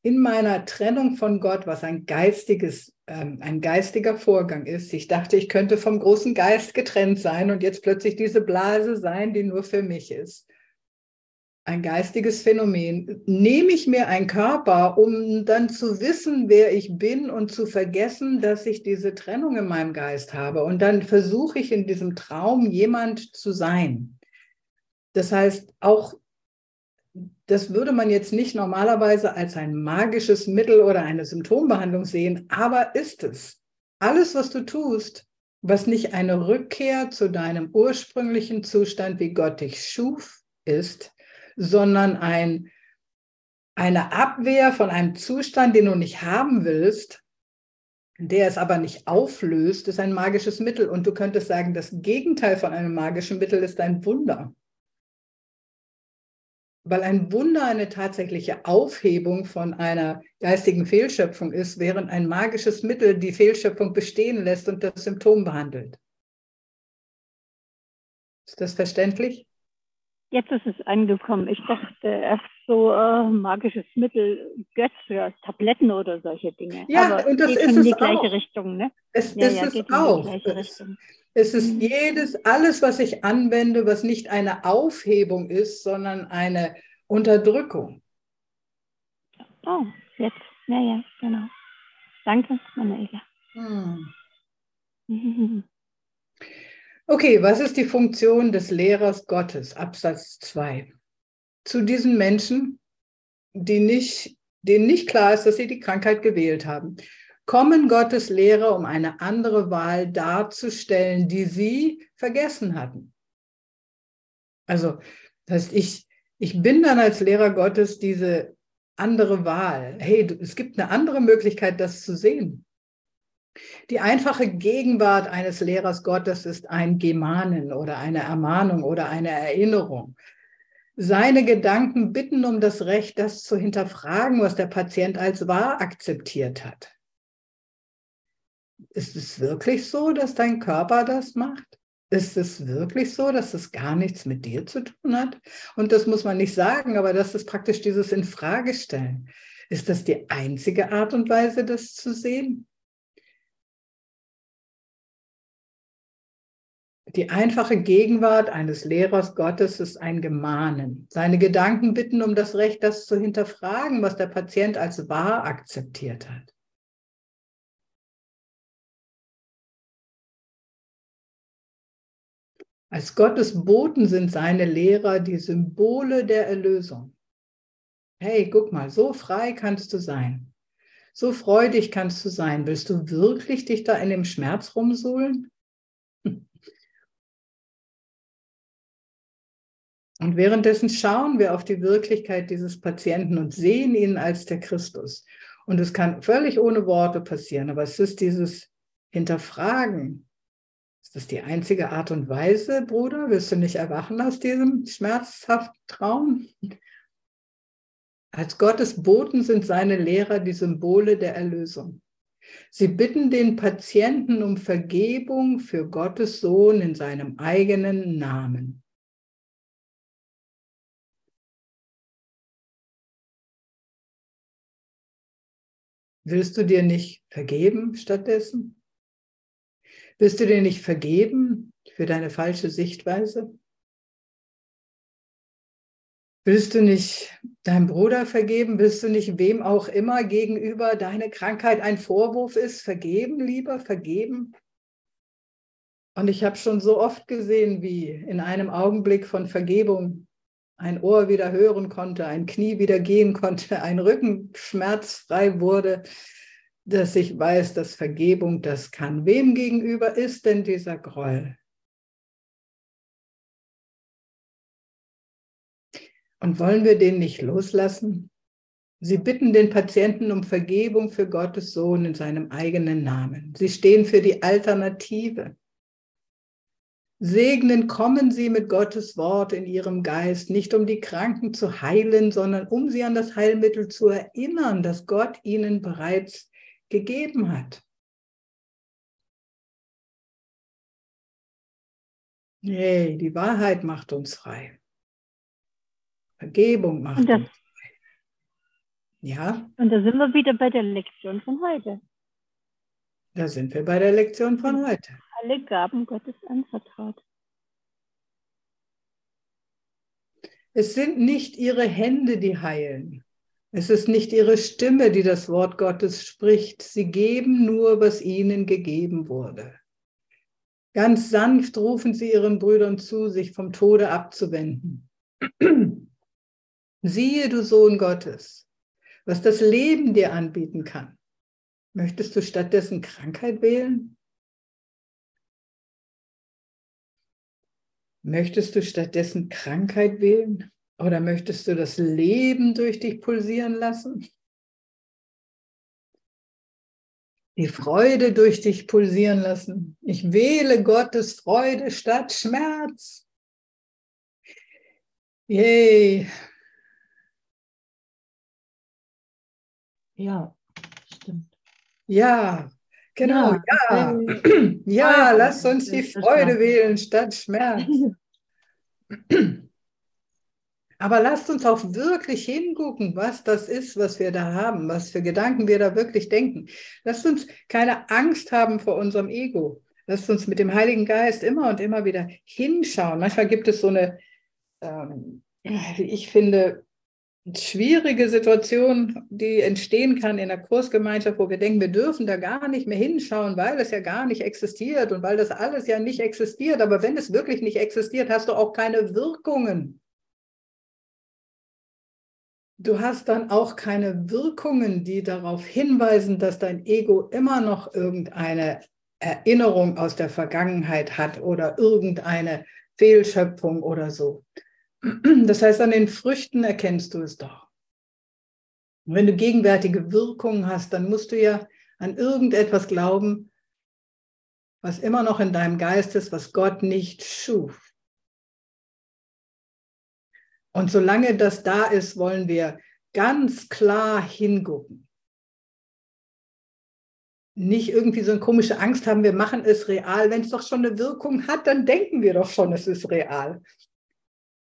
In meiner Trennung von Gott, was ein geistiges, ähm, ein geistiger Vorgang ist. Ich dachte, ich könnte vom großen Geist getrennt sein und jetzt plötzlich diese Blase sein, die nur für mich ist ein geistiges Phänomen. Nehme ich mir einen Körper, um dann zu wissen, wer ich bin und zu vergessen, dass ich diese Trennung in meinem Geist habe. Und dann versuche ich in diesem Traum jemand zu sein. Das heißt, auch das würde man jetzt nicht normalerweise als ein magisches Mittel oder eine Symptombehandlung sehen, aber ist es. Alles, was du tust, was nicht eine Rückkehr zu deinem ursprünglichen Zustand, wie Gott dich schuf, ist, sondern ein, eine Abwehr von einem Zustand, den du nicht haben willst, der es aber nicht auflöst, ist ein magisches Mittel. Und du könntest sagen, das Gegenteil von einem magischen Mittel ist ein Wunder. Weil ein Wunder eine tatsächliche Aufhebung von einer geistigen Fehlschöpfung ist, während ein magisches Mittel die Fehlschöpfung bestehen lässt und das Symptom behandelt. Ist das verständlich?
Jetzt ist es angekommen. Ich dachte erst so äh, magisches Mittel, Götz für Tabletten oder solche Dinge.
Ja,
Aber
und das
geht
ist
in die gleiche
auch.
Richtung, ne?
Es
Ja,
ist
ja,
es auch. Es, es ist
Mhm.
jedes, alles, was ich anwende, was nicht eine Aufhebung ist, sondern eine Unterdrückung.
Oh, jetzt. Ja, ja, genau. Danke, Manuela.
Hm. Okay, was ist die Funktion des Lehrers Gottes? Absatz 2. Zu diesen Menschen, die nicht, denen nicht klar ist, dass sie die Krankheit gewählt haben, kommen Gottes Lehrer, um eine andere Wahl darzustellen, die sie vergessen hatten. Also, das heißt, ich, ich bin dann als Lehrer Gottes diese andere Wahl. Hey, es gibt eine andere Möglichkeit, das zu sehen. Die einfache Gegenwart eines Lehrers Gottes ist ein Gemanen oder eine Ermahnung oder eine Erinnerung. Seine Gedanken bitten um das Recht, das zu hinterfragen, was der Patient als wahr akzeptiert hat. Ist es wirklich so, dass dein Körper das macht? Ist es wirklich so, dass es gar nichts mit dir zu tun hat? Und das muss man nicht sagen, aber das ist praktisch dieses Infragestellen. Ist das die einzige Art und Weise, das zu sehen? Die einfache Gegenwart eines Lehrers Gottes ist ein Gemahnen. Seine Gedanken bitten um das Recht, das zu hinterfragen, was der Patient als wahr akzeptiert hat. Als Gottes Boten sind seine Lehrer die Symbole der Erlösung. Hey, guck mal, so frei kannst du sein. So freudig kannst du sein. Willst du wirklich dich da in dem Schmerz rumsuhlen? Und währenddessen schauen wir auf die Wirklichkeit dieses Patienten und sehen ihn als der Christus. Und es kann völlig ohne Worte passieren, aber es ist dieses Hinterfragen. Ist das die einzige Art und Weise, Bruder? Willst du nicht erwachen aus diesem schmerzhaften Traum? Als Gottes Boten sind seine Lehrer die Symbole der Erlösung. Sie bitten den Patienten um Vergebung für Gottes Sohn in seinem eigenen Namen. Willst du dir nicht vergeben stattdessen? Willst du dir nicht vergeben für deine falsche Sichtweise? Willst du nicht deinem Bruder vergeben? Willst du nicht wem auch immer gegenüber deine Krankheit ein Vorwurf ist? Vergeben, lieber, vergeben. Und ich habe schon so oft gesehen, wie in einem Augenblick von Vergebung ein Ohr wieder hören konnte, ein Knie wieder gehen konnte, ein Rücken schmerzfrei wurde, dass ich weiß, dass Vergebung das kann. Wem gegenüber ist denn dieser Groll? Und wollen wir den nicht loslassen? Sie bitten den Patienten um Vergebung für Gottes Sohn in seinem eigenen Namen. Sie stehen für die Alternative. Segnen kommen Sie mit Gottes Wort in Ihrem Geist, nicht um die Kranken zu heilen, sondern um sie an das Heilmittel zu erinnern, das Gott ihnen bereits gegeben hat. Hey, die Wahrheit macht uns frei. Vergebung macht
das-
uns frei. Ja,
Und da sind wir wieder bei der Lektion von heute.
Da sind wir bei der Lektion von heute.
Alle Gaben Gottes anvertraut.
Es sind nicht ihre Hände, die heilen. Es ist nicht ihre Stimme, die das Wort Gottes spricht. Sie geben nur, was ihnen gegeben wurde. Ganz sanft rufen sie ihren Brüdern zu, sich vom Tode abzuwenden. Siehe, du Sohn Gottes, was das Leben dir anbieten kann. Möchtest du stattdessen Krankheit wählen? Möchtest du stattdessen Krankheit wählen? Oder möchtest du das Leben durch dich pulsieren lassen? Die Freude durch dich pulsieren lassen. Ich wähle Gottes Freude statt Schmerz. Yay.
Ja.
Ja, genau, ja. Ja,
Freude.
lass uns die Freude wählen statt Schmerz. Aber lasst uns auch wirklich hingucken, was das ist, was wir da haben, was für Gedanken wir da wirklich denken. Lasst uns keine Angst haben vor unserem Ego. Lasst uns mit dem Heiligen Geist immer und immer wieder hinschauen. Manchmal gibt es so eine, ähm, wie ich finde, schwierige Situation, die entstehen kann in der Kursgemeinschaft, wo wir denken, wir dürfen da gar nicht mehr hinschauen, weil es ja gar nicht existiert und weil das alles ja nicht existiert. Aber wenn es wirklich nicht existiert, hast du auch keine Wirkungen. Du hast dann auch keine Wirkungen, die darauf hinweisen, dass dein Ego immer noch irgendeine Erinnerung aus der Vergangenheit hat oder irgendeine Fehlschöpfung oder so. Das heißt, an den Früchten erkennst du es doch. Und wenn du gegenwärtige Wirkungen hast, dann musst du ja an irgendetwas glauben, was immer noch in deinem Geist ist, was Gott nicht schuf. Und solange das da ist, wollen wir ganz klar hingucken. Nicht irgendwie so eine komische Angst haben, wir machen es real. Wenn es doch schon eine Wirkung hat, dann denken wir doch schon, es ist real.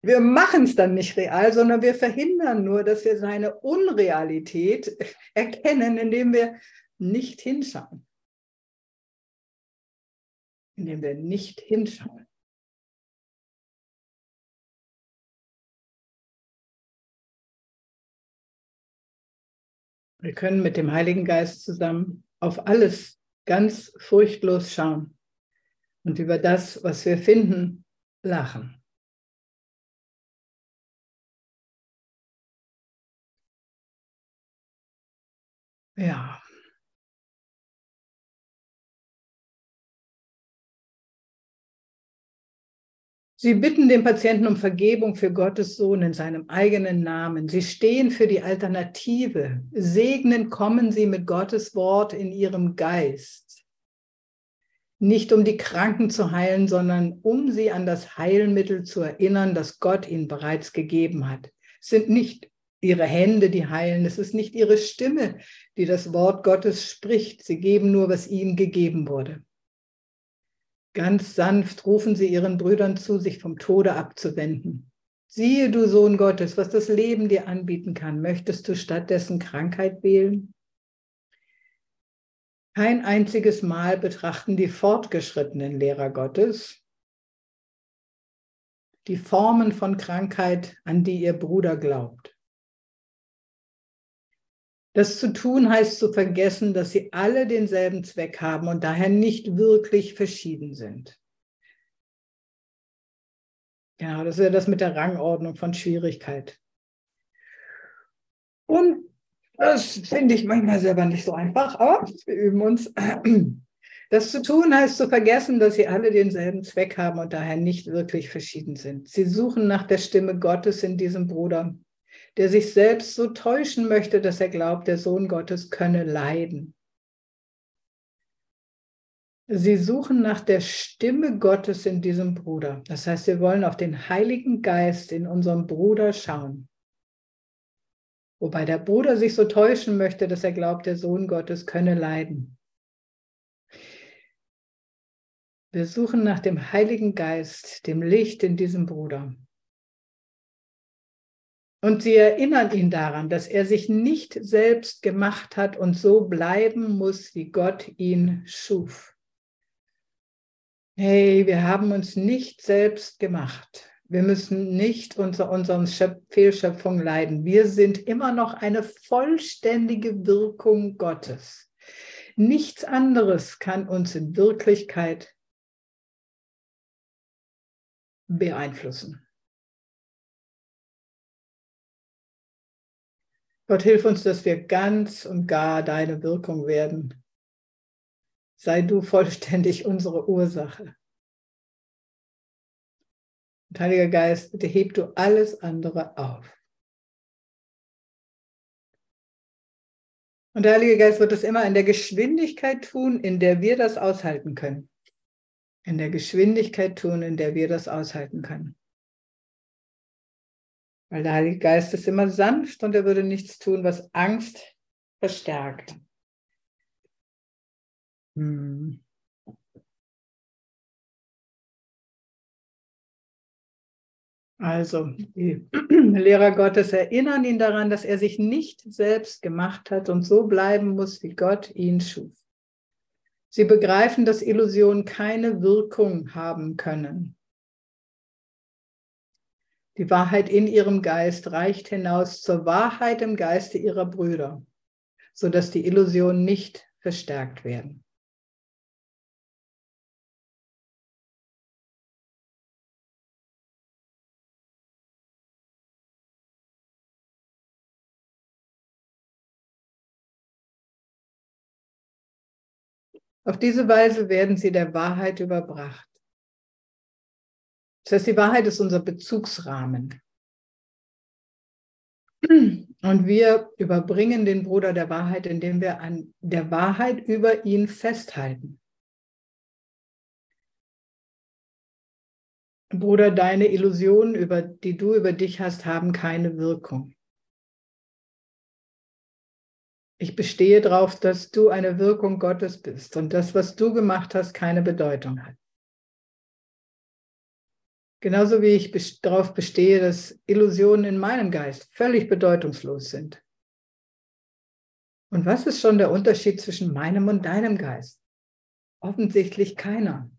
Wir machen es dann nicht real, sondern wir verhindern nur, dass wir seine Unrealität erkennen, indem wir nicht hinschauen. Indem wir nicht hinschauen. Wir können mit dem Heiligen Geist zusammen auf alles ganz furchtlos schauen und über das, was wir finden, lachen. Ja. Sie bitten den Patienten um Vergebung für Gottes Sohn in seinem eigenen Namen. Sie stehen für die Alternative. Segnen kommen Sie mit Gottes Wort in Ihrem Geist. Nicht um die Kranken zu heilen, sondern um sie an das Heilmittel zu erinnern, das Gott ihnen bereits gegeben hat. Es sind nicht ihre Hände, die heilen. Es ist nicht ihre Stimme, die das Wort Gottes spricht. Sie geben nur, was ihnen gegeben wurde. Ganz sanft rufen sie ihren Brüdern zu, sich vom Tode abzuwenden. Siehe, du Sohn Gottes, was das Leben dir anbieten kann. Möchtest du stattdessen Krankheit wählen? Kein einziges Mal betrachten die fortgeschrittenen Lehrer Gottes die Formen von Krankheit, an die ihr Bruder glaubt. Das zu tun heißt zu vergessen, dass sie alle denselben Zweck haben und daher nicht wirklich verschieden sind. Genau, das ist ja das mit der Rangordnung von Schwierigkeit. Und das finde ich manchmal selber nicht so einfach, aber wir üben uns. Das zu tun heißt zu vergessen, dass sie alle denselben Zweck haben und daher nicht wirklich verschieden sind. Sie suchen nach der Stimme Gottes in diesem Bruder der sich selbst so täuschen möchte, dass er glaubt, der Sohn Gottes könne leiden. Sie suchen nach der Stimme Gottes in diesem Bruder. Das heißt, wir wollen auf den Heiligen Geist in unserem Bruder schauen. Wobei der Bruder sich so täuschen möchte, dass er glaubt, der Sohn Gottes könne leiden. Wir suchen nach dem Heiligen Geist, dem Licht in diesem Bruder. Und sie erinnern ihn daran, dass er sich nicht selbst gemacht hat und so bleiben muss, wie Gott ihn schuf. Hey, wir haben uns nicht selbst gemacht. Wir müssen nicht unter unseren Fehlschöpfungen leiden. Wir sind immer noch eine vollständige Wirkung Gottes. Nichts anderes kann uns in Wirklichkeit beeinflussen. Gott, hilf uns, dass wir ganz und gar deine Wirkung werden. Sei du vollständig unsere Ursache. Und Heiliger Geist, bitte heb du alles andere auf. Und der Heilige Geist wird es immer in der Geschwindigkeit tun, in der wir das aushalten können. In der Geschwindigkeit tun, in der wir das aushalten können. Weil der Heilige Geist ist immer sanft und er würde nichts tun, was Angst verstärkt. Hm. Also, die Lehrer Gottes erinnern ihn daran, dass er sich nicht selbst gemacht hat und so bleiben muss, wie Gott ihn schuf. Sie begreifen, dass Illusionen keine Wirkung haben können. Die Wahrheit in ihrem Geist reicht hinaus zur Wahrheit im Geiste ihrer Brüder, sodass die Illusionen nicht verstärkt werden. Auf diese Weise werden sie der Wahrheit überbracht. Das heißt, die Wahrheit ist unser Bezugsrahmen. Und wir überbringen den Bruder der Wahrheit, indem wir an der Wahrheit über ihn festhalten. Bruder, deine Illusionen, über die du über dich hast, haben keine Wirkung. Ich bestehe darauf, dass du eine Wirkung Gottes bist und das, was du gemacht hast, keine Bedeutung hat. Genauso wie ich darauf bestehe, dass Illusionen in meinem Geist völlig bedeutungslos sind. Und was ist schon der Unterschied zwischen meinem und deinem Geist? Offensichtlich keiner.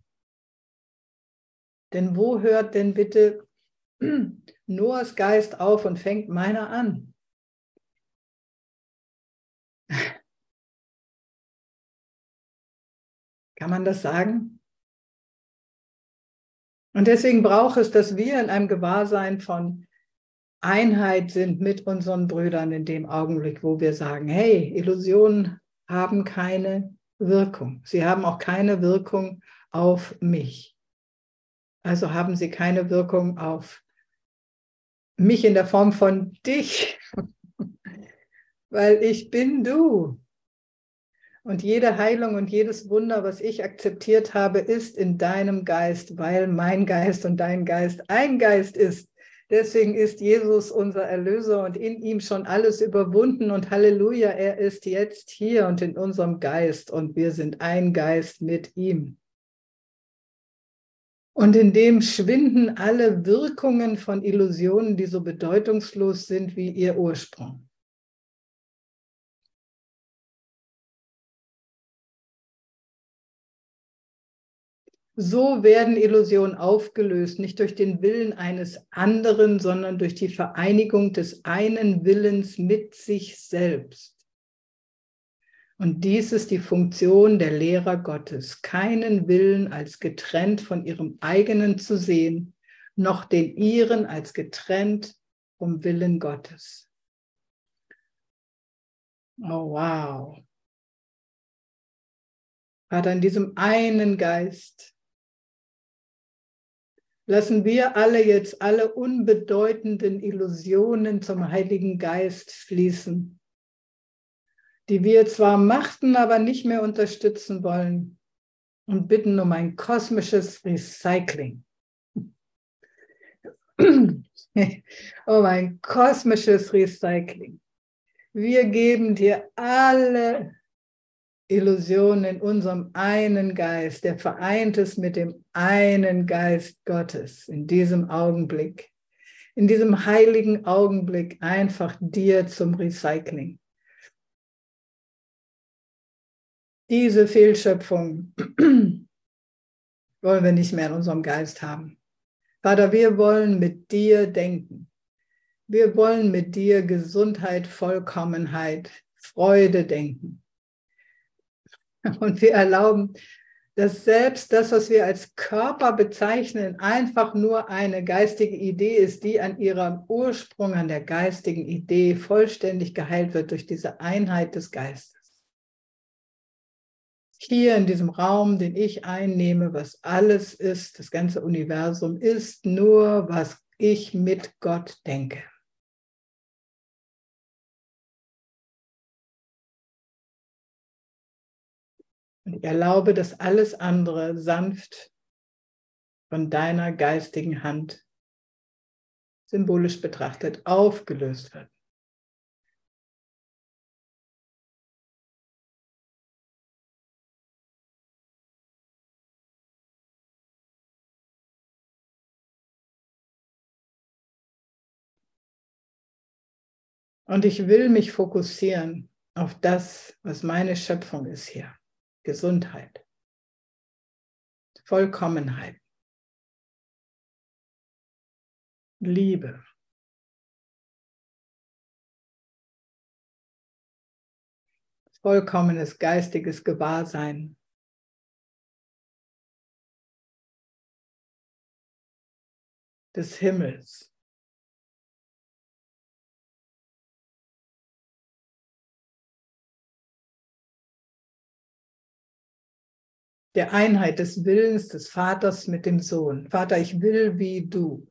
Denn wo hört denn bitte Noahs Geist auf und fängt meiner an? Kann man das sagen? Und deswegen braucht es, dass wir in einem Gewahrsein von Einheit sind mit unseren Brüdern in dem Augenblick, wo wir sagen, hey, Illusionen haben keine Wirkung. Sie haben auch keine Wirkung auf mich. Also haben sie keine Wirkung auf mich in der Form von dich, weil ich bin du. Und jede Heilung und jedes Wunder, was ich akzeptiert habe, ist in deinem Geist, weil mein Geist und dein Geist ein Geist ist. Deswegen ist Jesus unser Erlöser und in ihm schon alles überwunden und Halleluja, er ist jetzt hier und in unserem Geist und wir sind ein Geist mit ihm. Und in dem schwinden alle Wirkungen von Illusionen, die so bedeutungslos sind wie ihr Ursprung. So werden Illusionen aufgelöst, nicht durch den Willen eines anderen, sondern durch die Vereinigung des einen Willens mit sich selbst. Und dies ist die Funktion der Lehrer Gottes, keinen Willen als getrennt von ihrem eigenen zu sehen, noch den ihren als getrennt vom Willen Gottes. Oh wow. Vater, in diesem einen Geist lassen wir alle jetzt alle unbedeutenden Illusionen zum Heiligen Geist fließen, die wir zwar machten, aber nicht mehr unterstützen wollen und bitten um ein kosmisches Recycling. um ein kosmisches Recycling. Wir geben dir alle Illusion in unserem einen Geist, der vereint ist mit dem einen Geist Gottes in diesem Augenblick, in diesem heiligen Augenblick einfach dir zum Recycling. Diese Fehlschöpfung wollen wir nicht mehr in unserem Geist haben. Vater, wir wollen mit dir denken. Wir wollen mit dir Gesundheit, Vollkommenheit, Freude denken. Und wir erlauben, dass selbst das, was wir als Körper bezeichnen, einfach nur eine geistige Idee ist, die an ihrem Ursprung, an der geistigen Idee vollständig geheilt wird durch diese Einheit des Geistes. Hier in diesem Raum, den ich einnehme, was alles ist, das ganze Universum ist nur, was ich mit Gott denke. Und erlaube, dass alles andere sanft von deiner geistigen Hand symbolisch betrachtet aufgelöst wird. Und ich will mich fokussieren auf das, was meine Schöpfung ist hier. Gesundheit, Vollkommenheit, Liebe. Vollkommenes geistiges Gewahrsein. des Himmels. Der Einheit des Willens des Vaters mit dem Sohn. Vater, ich will wie du.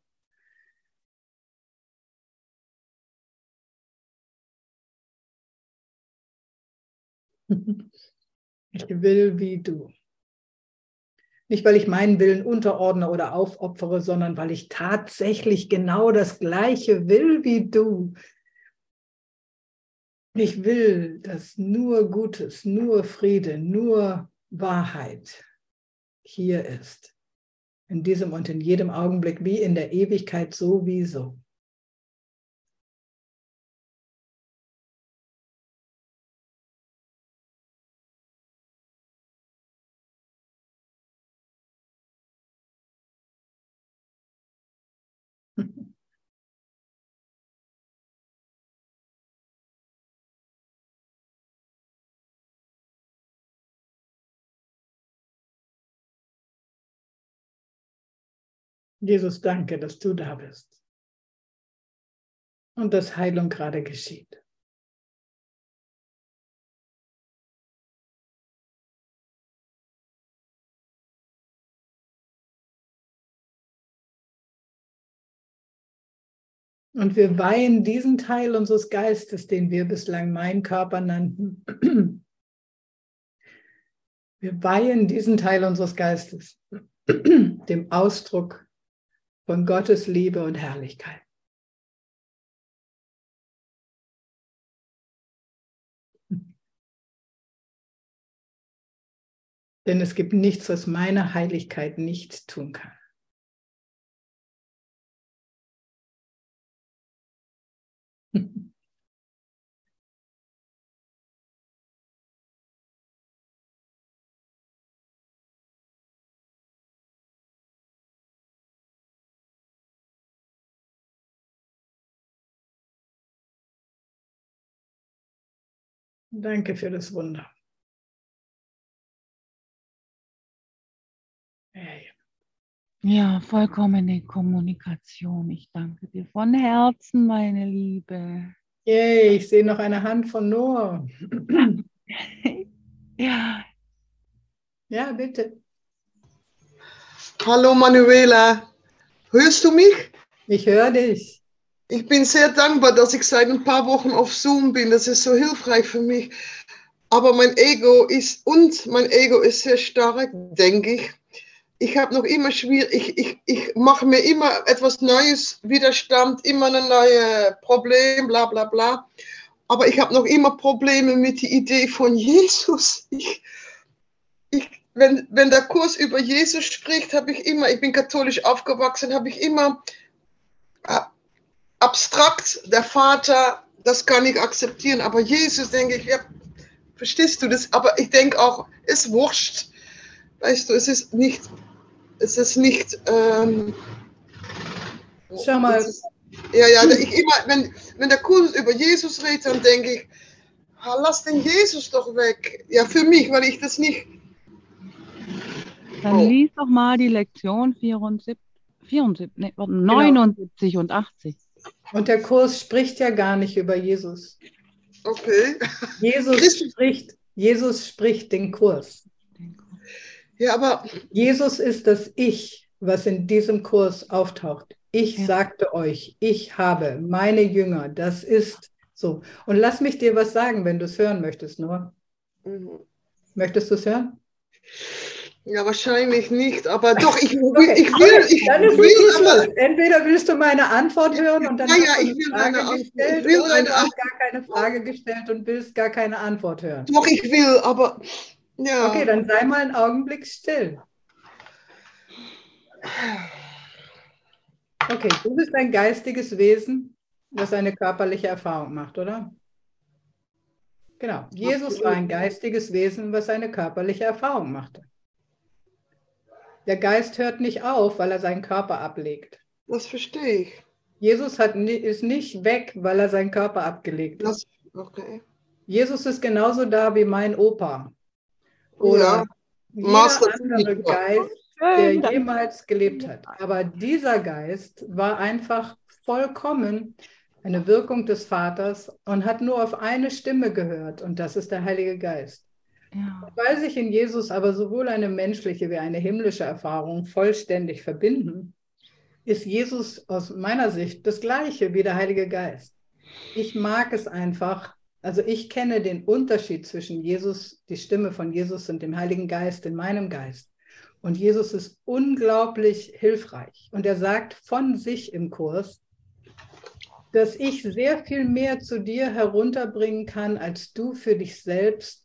Ich will wie du. Nicht, weil ich meinen Willen unterordne oder aufopfere, sondern weil ich tatsächlich genau das Gleiche will wie du. Ich will, dass nur Gutes, nur Friede, nur Wahrheit hier ist. In diesem und in jedem Augenblick, wie in der Ewigkeit sowieso. Jesus, danke, dass du da bist und dass Heilung gerade geschieht. Und wir weihen diesen Teil unseres Geistes, den wir bislang mein Körper nannten. Wir weihen diesen Teil unseres Geistes dem Ausdruck von Gottes Liebe und Herrlichkeit. Denn es gibt nichts, was meine Heiligkeit nicht tun kann. Danke für das Wunder.
Ja, vollkommene Kommunikation. Ich danke dir von Herzen, meine Liebe.
Yay, ich sehe noch eine Hand von Noah.
ja.
Ja, bitte.
Hallo Manuela, hörst du mich?
Ich höre dich.
Ich bin sehr dankbar, dass ich seit ein paar Wochen auf Zoom bin. Das ist so hilfreich für mich. Aber mein Ego ist, und mein Ego ist sehr stark, denke ich. Ich habe noch immer schwierig, ich, ich, ich mache mir immer etwas Neues, Widerstand, immer ein neues Problem, bla bla bla. Aber ich habe noch immer Probleme mit der Idee von Jesus. Ich, ich, wenn, wenn der Kurs über Jesus spricht, habe ich immer, ich bin katholisch aufgewachsen, habe ich immer abstrakt, der Vater, das kann ich akzeptieren, aber Jesus, denke ich, ja, verstehst du das? Aber ich denke auch, es wurscht. Weißt du, es ist nicht, es ist nicht, ähm,
Schau mal.
Ist, ja, ja, ich immer, wenn, wenn der Kurs über Jesus redet, dann denke ich, lass den Jesus doch weg. Ja, für mich, weil ich das nicht.
Dann oh. lies doch mal die Lektion 74, 74 nee, 79 genau. und 80.
Und der Kurs spricht ja gar nicht über Jesus.
Okay.
Jesus spricht, Jesus spricht den Kurs.
Ja, aber
Jesus ist das Ich, was in diesem Kurs auftaucht. Ich ja. sagte euch, ich habe meine Jünger, das ist so. Und lass mich dir was sagen, wenn du es hören möchtest, nur. Mhm. Möchtest du es hören?
Ja, wahrscheinlich nicht, aber doch, ich, ich will. Ich
dann ist will, aber, Entweder willst du meine Antwort hören und dann
ja, ja, ich will Frage eine gestellt,
ich will oder du hast gar keine Frage gestellt und willst gar keine Antwort hören.
Doch, ich will, aber ja.
Okay, dann sei mal einen Augenblick still. Okay, du bist ein geistiges Wesen was eine körperliche Erfahrung macht, oder? Genau. Jesus war ein geistiges Wesen, was eine körperliche Erfahrung machte. Der Geist hört nicht auf, weil er seinen Körper ablegt.
Das verstehe ich.
Jesus hat, ist nicht weg, weil er seinen Körper abgelegt hat.
Das, okay.
Jesus ist genauso da wie mein Opa. Oder
Ja,
jeder andere. Geist, der jemals gelebt hat. Aber dieser Geist war einfach vollkommen eine Wirkung des Vaters und hat nur auf eine Stimme gehört und das ist der Heilige Geist.
Ja.
Weil sich in Jesus aber sowohl eine menschliche wie eine himmlische Erfahrung vollständig verbinden, ist Jesus aus meiner Sicht das gleiche wie der Heilige Geist. Ich mag es einfach, also ich kenne den Unterschied zwischen Jesus, die Stimme von Jesus und dem Heiligen Geist in meinem Geist. Und Jesus ist unglaublich hilfreich. Und er sagt von sich im Kurs, dass ich sehr viel mehr zu dir herunterbringen kann, als du für dich selbst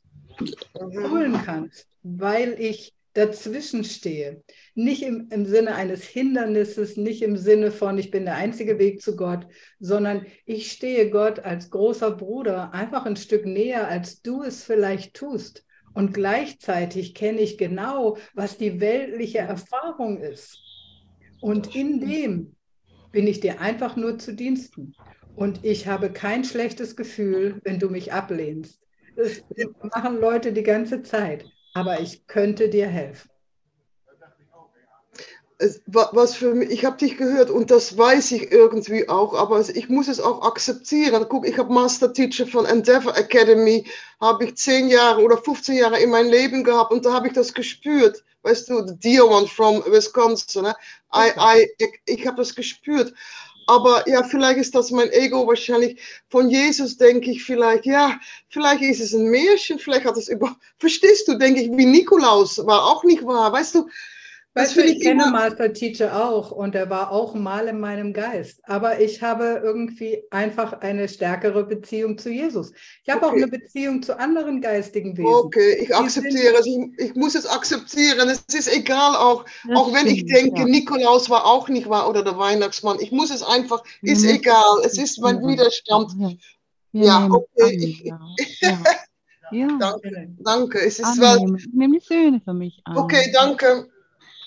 holen kannst, weil ich dazwischen stehe. Nicht im, im Sinne eines Hindernisses, nicht im Sinne von, ich bin der einzige Weg zu Gott, sondern ich stehe Gott als großer Bruder einfach ein Stück näher, als du es vielleicht tust. Und gleichzeitig kenne ich genau, was die weltliche Erfahrung ist. Und in dem bin ich dir einfach nur zu Diensten. Und ich habe kein schlechtes Gefühl, wenn du mich ablehnst. Das machen Leute die ganze Zeit. Aber ich könnte dir helfen.
Was für mich, ich habe dich gehört und das weiß ich irgendwie auch, aber ich muss es auch akzeptieren. Guck, ich habe Master Teacher von Endeavor Academy, habe ich zehn Jahre oder 15 Jahre in meinem Leben gehabt und da habe ich das gespürt. Weißt du, the dear one from Wisconsin. Ne? I, I, ich ich habe das gespürt. Aber ja, vielleicht ist das mein Ego wahrscheinlich. Von Jesus denke ich vielleicht, ja, vielleicht ist es ein Märchen, vielleicht hat es über, verstehst du, denke ich, wie Nikolaus war auch nicht wahr, weißt du?
Weißt du, ich
ich
kenne Master Teacher auch und er war auch mal in meinem Geist. Aber ich habe irgendwie einfach eine stärkere Beziehung zu Jesus. Ich habe auch
Okay.
eine Beziehung zu anderen geistigen Wesen.
Okay, ich
Die
akzeptiere es. Ich, ich muss es akzeptieren. Es ist egal, auch,
Das
auch wenn ich
stimmt,
denke,
ja.
Nikolaus war auch nicht wahr oder der Weihnachtsmann. Ich muss es einfach, ist
müssen
egal. Es ist mein
akzeptieren.
Widerstand.
Ja, wir
Ja, okay, ich-
ja. Ja.
Danke, danke. Es ist weil,
Annehmen. Ich nehme die Söhne für mich an.
okay, danke.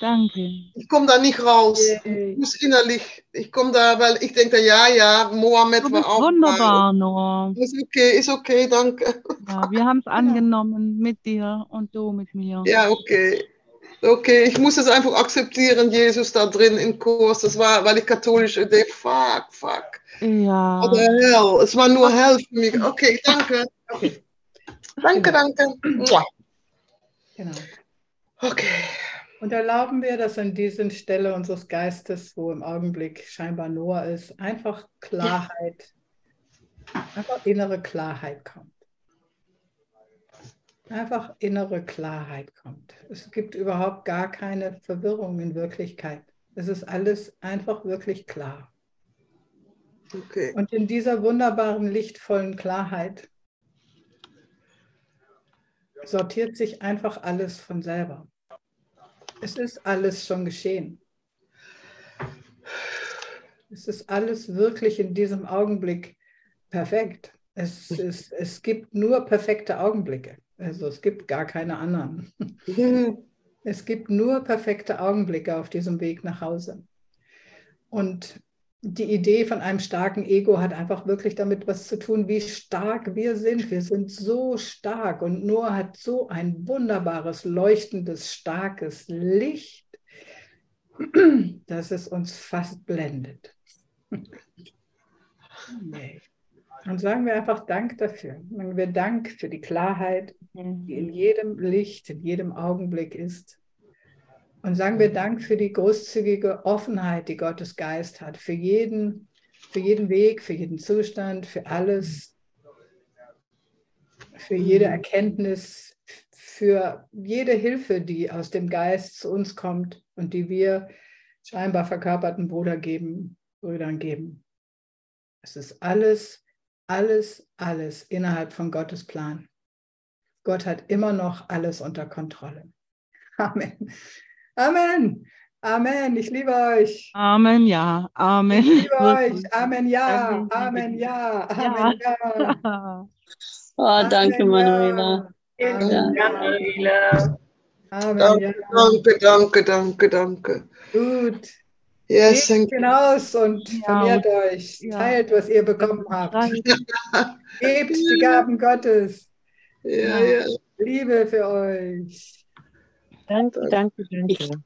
Danke.
Ich komme da nicht raus.
Yay.
Ich muss innerlich, ich komme da, weil ich denke, ja, ja, Mohammed war auch
wunderbar, Noah.
Ist okay, ist okay, danke.
Ja, wir haben es angenommen mit dir und du mit mir.
Ja, okay. Okay, ich muss es einfach akzeptieren, Jesus da drin im Kurs. Das war, weil ich katholisch denke, fuck, fuck.
Ja.
Oder hell. Es war nur hell für mich. Okay, danke.
Okay,
Danke, danke. Mua.
genau.
Okay.
Und erlauben wir, dass an dieser Stelle unseres Geistes, wo im Augenblick scheinbar Noah ist, einfach Klarheit, einfach innere Klarheit kommt. Einfach innere Klarheit kommt. Es gibt überhaupt gar keine Verwirrung in Wirklichkeit. Es ist alles einfach wirklich klar.
Okay.
Und in dieser wunderbaren, lichtvollen Klarheit sortiert sich einfach alles von selber. Es ist alles schon geschehen. Es ist alles wirklich in diesem Augenblick perfekt. Es, ist, es gibt nur perfekte Augenblicke. Also es gibt gar keine anderen. Es gibt nur perfekte Augenblicke auf diesem Weg nach Hause. Und die Idee von einem starken Ego hat einfach wirklich damit was zu tun, wie stark wir sind. Wir sind so stark und Noah hat so ein wunderbares, leuchtendes, starkes Licht, dass es uns fast blendet. Nee. Und sagen wir einfach Dank dafür. Sagen wir Dank für die Klarheit, die in jedem Licht, in jedem Augenblick ist. Und sagen wir Dank für die großzügige Offenheit, die Gottes Geist hat, für jeden, für jeden Weg, für jeden Zustand, für alles, für jede Erkenntnis, für jede Hilfe, die aus dem Geist zu uns kommt und die wir scheinbar verkörperten Bruder geben, Brüdern geben. Es ist alles, alles, alles innerhalb von Gottes Plan. Gott hat immer noch alles unter Kontrolle. Amen. Amen. Amen. Ich liebe euch.
Amen, ja. Amen.
Ich liebe euch. Amen, ja. Amen, ja. Amen, ja.
ja.
Oh, danke, Manuela.
Ja.
Manuela.
Danke, danke, danke, danke.
Gut.
Yes,
Geht hinaus und
Ja,
vermehrt euch.
ja.
Teilt, was ihr bekommen habt. Gebt die Gaben Gottes.
Ja, ja.
Liebe für euch.
Danke, danke, danke.